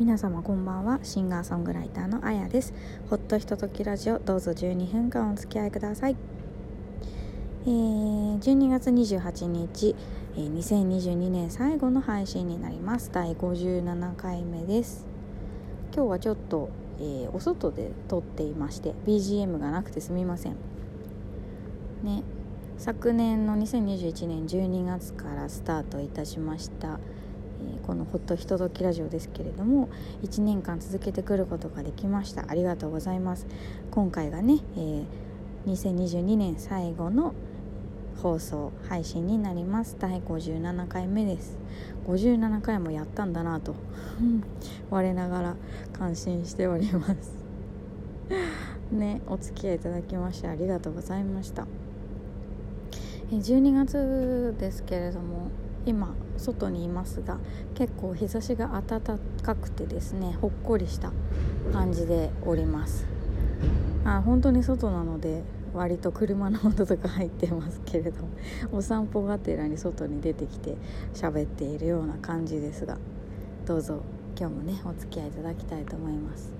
皆様こんばんは。シンガーソングライターのあやです。ほっとひとときラジオどうぞ12分間お付き合いください、えー、12月28日、えー、2022年最後の配信になります。第57回目です。今日はちょっと、えー、お外で撮っていまして BGM がなくてすみません。ね昨年の2021年12月からスタートいたしましたこの「ほっとひとときラジオ」ですけれども1年間続けてくることができました。ありがとうございます。今回がね、え、2022年最後の放送配信になります。第57回目です。57回もやったんだなと我ながら感心しております。ねお付き合いいただきましてありがとうございました。12月ですけれども今外にいますが結構日差しが暖かくてですねほっこりした感じでおります。あ本当に外なので割と車の音とか入ってますけれどお散歩がてらに外に出てきて喋っているような感じですがどうぞ今日もねお付き合いいただきたいと思います。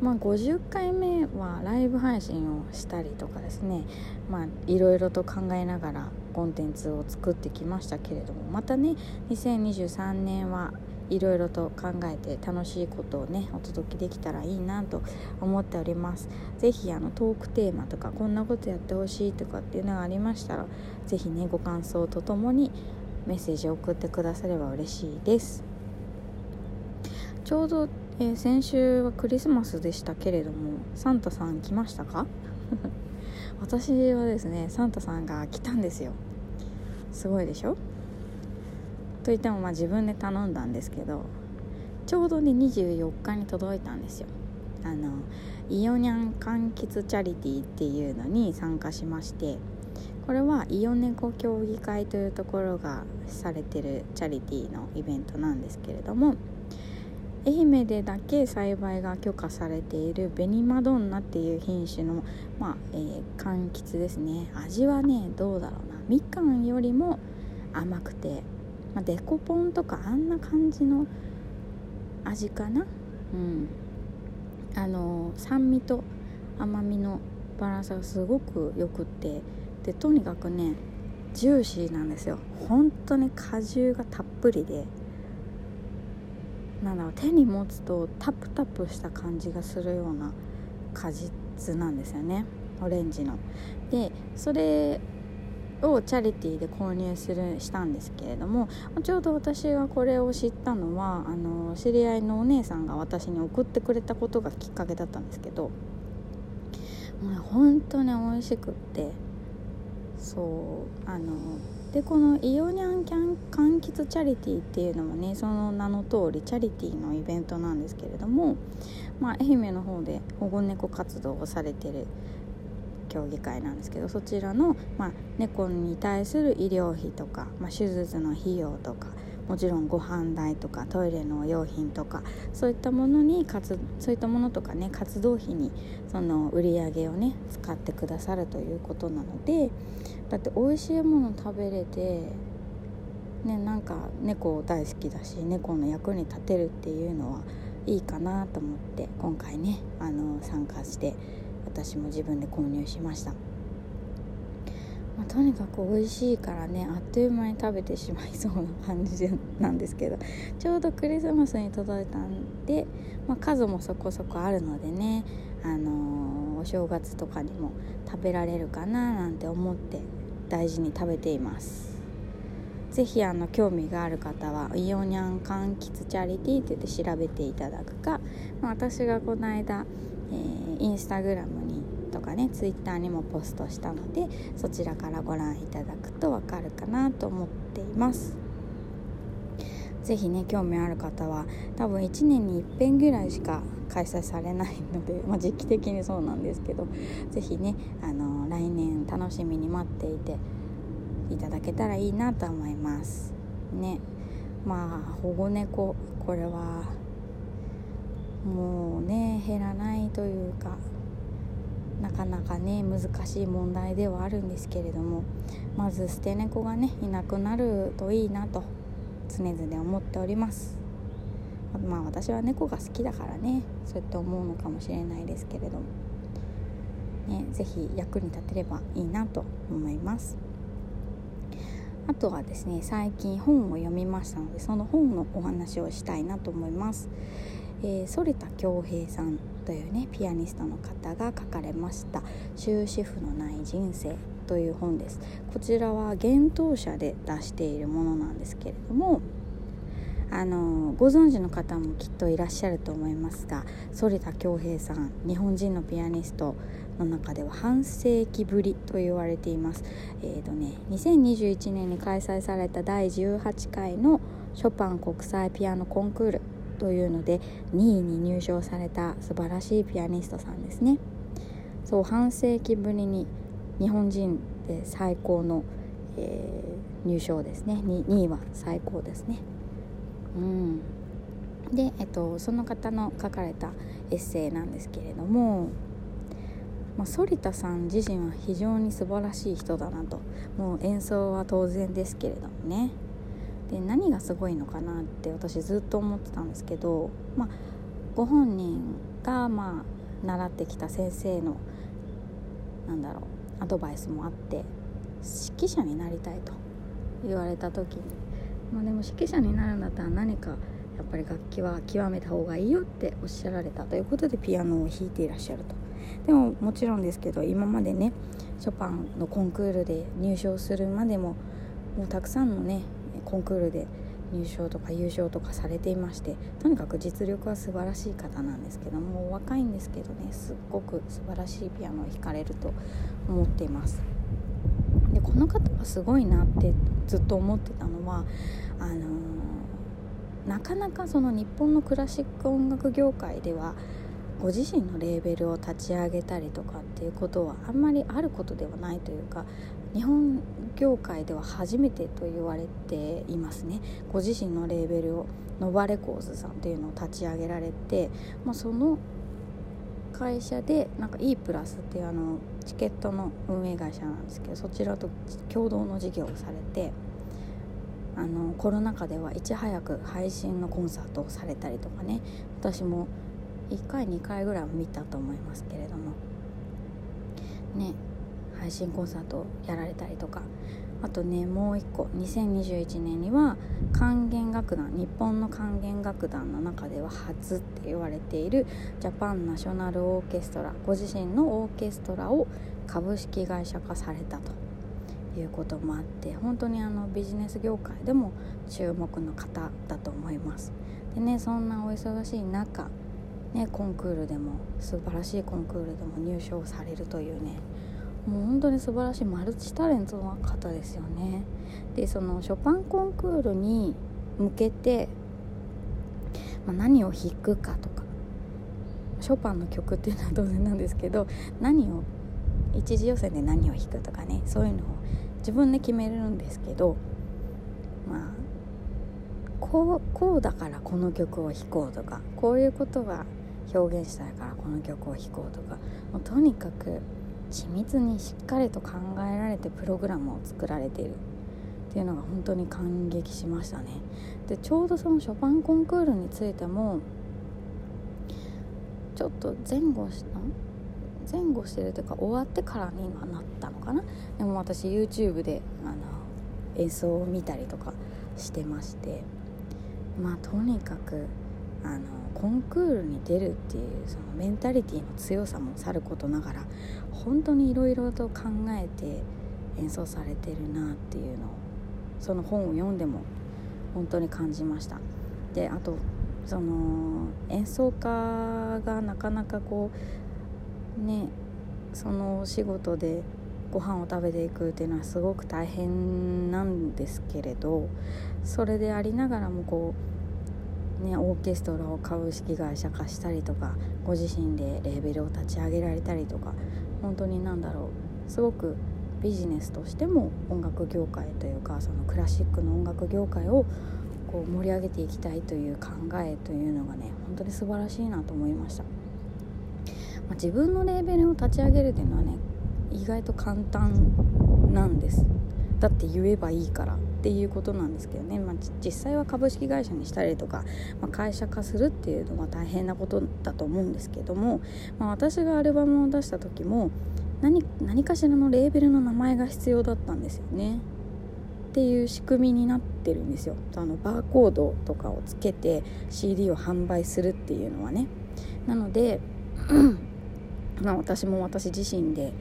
まあ、50回目はライブ配信をしたりとかですねまあいろいろと考えながらコンテンツを作ってきましたけれどもまたね2023年はいろいろと考えて楽しいことをねお届けできたらいいなと思っております。是非あのトークテーマとかこんなことやってほしいとかっていうのがありましたら是非ねご感想とともにメッセージを送ってくだされば嬉しいです。ちょうど、えー、先週はクリスマスでしたけれどもサンタさん来ましたか？私はですねサンタさんが来たんですよ。すごいでしょ？といってもまあ自分で頼んだんですけどちょうどね24日に届いたんですよ。あのイオニャン柑橘チャリティっていうのに参加しましてこれはイオネコ協議会というところがされてるチャリティーのイベントなんですけれども愛媛でだけ栽培が許可されているベニマドンナっていう品種の、まあえー、柑橘ですね。味はねどうだろうな。みかんよりも甘くて、まあ、デコポンとかあんな感じの味かな。うん。あの酸味と甘みのバランスがすごくよくってでとにかくねジューシーなんですよ。本当に果汁がたっぷりで。なんだろう手に持つとタプタプした感じがするような果実なんですよねオレンジの。でそれをチャリティーで購入するしたんですけれどもちょうど私がこれを知ったのはあの知り合いのお姉さんが私に送ってくれたことがきっかけだったんですけどもうね本当に美味しくってそうあのでこのイオニャンキャン柑橘チャリティーっていうのもねその名の通りチャリティーのイベントなんですけれども、まあ、愛媛の方で保護猫活動をされてる協議会なんですけどそちらの、まあ、猫に対する医療費とか、まあ、手術の費用とかもちろんご飯代とかトイレの用品とかそういったものに活そういったものとかね活動費にその売り上げをね使ってくださるということなのでだって美味しいもの食べれてねなんか猫大好きだし猫の役に立てるっていうのはいいかなと思って今回ねあの参加して私も自分で購入しました、まあ、とにかく美味しいからねあっという間に食べてしまいそうな感じなんですけど ちょうどクリスマスに届いたんで、まあ、数もそこそこあるのでねあのー、お正月とかにも食べられるかななんて思って大事に食べています。是非あの興味がある方はイオニャン柑橘チャリティーって言って調べていただくか、まあ、私がこの間、えー、インスタグラムとかねツイッターにもポストしたのでそちらからご覧いただくと分かるかなと思っています。是非ね興味ある方は多分1年に1遍ぐらいしか開催されないので、まあ、時期的にそうなんですけど是非ねあの来年楽しみに待っていていただけたらいいなと思います。ね。まあ保護猫これはもうね減らないというかなかなかね難しい問題ではあるんですけれどもまず捨て猫がねいなくなるといいなと常々思っております。まあ私は猫が好きだからねそうやって思うのかもしれないですけれどもね是非役に立てればいいなと思います。あとはですね最近本を読みましたのでその本のお話をしたいなと思います、えー、反田恭平さん。というねピアニストの方が書かれました「終止符のない人生」という本ですこちらは幻冬舎で出しているものなんですけれどもあのご存知の方もきっといらっしゃると思いますが反田恭平さん日本人のピアニストの中では半世紀ぶりと言われています。えーとね、2021年に開催された第18回のショパン国際ピアノコンクールというので2位に入賞された素晴らしいピアニストさんですね。そう半世紀ぶりに日本人で最高の、えー、入賞ですね 2, 2位は最高ですね。うんで、えっと、その方の書かれたエッセイなんですけれどもまあ、反田さん自身は非常に素晴らしい人だなともう演奏は当然ですけれどもねで何がすごいのかなって私ずっと思ってたんですけど、まあ、ご本人がまあ習ってきた先生のなんだろうアドバイスもあって指揮者になりたいと言われた時に、まあ、でも指揮者になるんだったら何かやっぱり楽器は極めた方がいいよっておっしゃられたということでピアノを弾いていらっしゃると。でももちろんですけど今までねショパンのコンクールで入賞するまでももうたくさんのねコンクールで入賞とか優勝とかされていましてとにかく実力は素晴らしい方なんですけども若いんですけどねすっごく素晴らしいピアノを弾かれると思っています。でこの方はすごいなってずっと思ってたのはあのー、なかなかその日本のクラシック音楽業界ではご自身のレーベルを立ち上げたりとかっていうことはあんまりあることではないというか日本業界では初めてと言われていますね。ご自身のレーベルをノバレコーズさんっていうのを立ち上げられて、まあ、その会社でなんか E プラスっていうあのチケットの運営会社なんですけどそちらと共同の事業をされてあのコロナ禍ではいち早く配信のコンサートをされたりとかね。私も1回2回ぐらいは見たと思いますけれども。ね。配信コンサートやられたりとか。あとねもう一個。2021年には管弦楽団日本の管弦楽団の中では初って言われているジャパンナショナルオーケストラご自身のオーケストラを株式会社化されたと。いうこともあって本当にあのビジネス業界でも注目の方だと思います。でねそんなお忙しい中ね、コンクールでも素晴らしいコンクールでも入賞されるというねもう本当に素晴らしいマルチタレントの方ですよね。でそのショパンコンクールに向けて、まあ、何を弾くかとかショパンの曲っていうのは当然なんですけど何を一次予選で何を弾くとかねそういうのを自分で決めるんですけどまあこうこうだからこの曲を弾こうとかこういうことが表現したいからこの曲を弾こうとかもうとにかく緻密にしっかりと考えられてプログラムを作られているっていうのが本当に感激しましたね。でちょうどそのショパンコンクールについてもちょっと前後した前後してるというか終わってからにはなったのかな？でも私 YouTube であの演奏を見たりとかしてまして。まあとにかくあのコンクールに出るっていうそのメンタリティーの強さもさることながら本当にいろいろと考えて演奏されてるなっていうのをその本を読んでも本当に感じました。であとその演奏家がなかなかこうねそのお仕事でご飯を食べていくっていうのはすごく大変なんですけれどそれでありながらもこうね、オーケストラを株式会社化したりとかご自身でレーベルを立ち上げられたりとか本当に何だろうすごくビジネスとしても音楽業界というかそのクラシックの音楽業界をこう盛り上げていきたいという考えというのがね本当に素晴らしいなと思いました、まあ、自分のレーベルを立ち上げるというのはね意外と簡単なんです。だって言えばいいからっていうことなんですけどね、まあ、実際は株式会社にしたりとか、まあ、会社化するっていうのは大変なことだと思うんですけども、まあ、私がアルバムを出した時も何何かしらのレーベルの名前が必要だったんですよね。っていう仕組みになってるんですよ。あのバーコードとかをつけて CD を販売するっていうのはね。なので まあ私も私自身で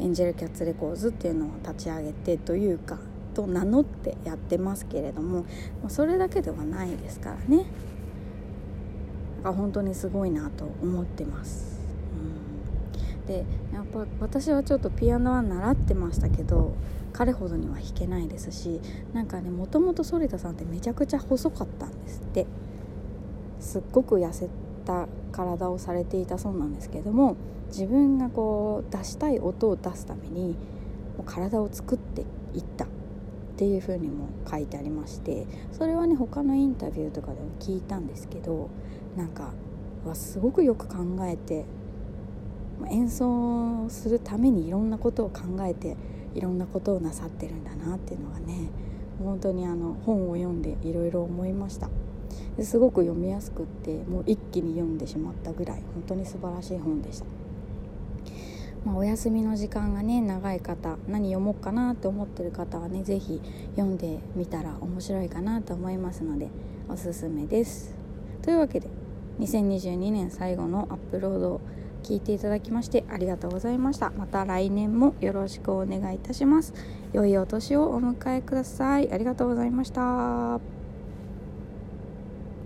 エンジェルキャッツレコーズっていうのを立ち上げてというかと名乗ってやってますけれどもそれだけではないですからね。だから本当にすごいなと思ってます、うん、でやっぱ私はちょっとピアノは習ってましたけど彼ほどには弾けないですしなんかねもともと反田さんってめちゃくちゃ細かったんですって。すっごく痩せた体をされていたそうなんですけども自分がこう出したい音を出すためにもう体を作っていったっていう風にも書いてありましてそれはね他のインタビューとかでも聞いたんですけどなんかわすごくよく考えて演奏するためにいろんなことを考えていろんなことをなさってるんだなっていうのがね本当にあの本を読んでいろいろ思いました。ですごく読みやすくってもう一気に読んでしまったぐらい本当に素晴らしい本でした、まあ、お休みの時間がね長い方何読もうかなと思ってる方はね是非読んでみたら面白いかなと思いますのでおすすめです。というわけで2022年最後のアップロードを聞いていただきましてありがとうございました。また来年もよろしくお願いいたします。良いお年をお迎えください。ありがとうございました。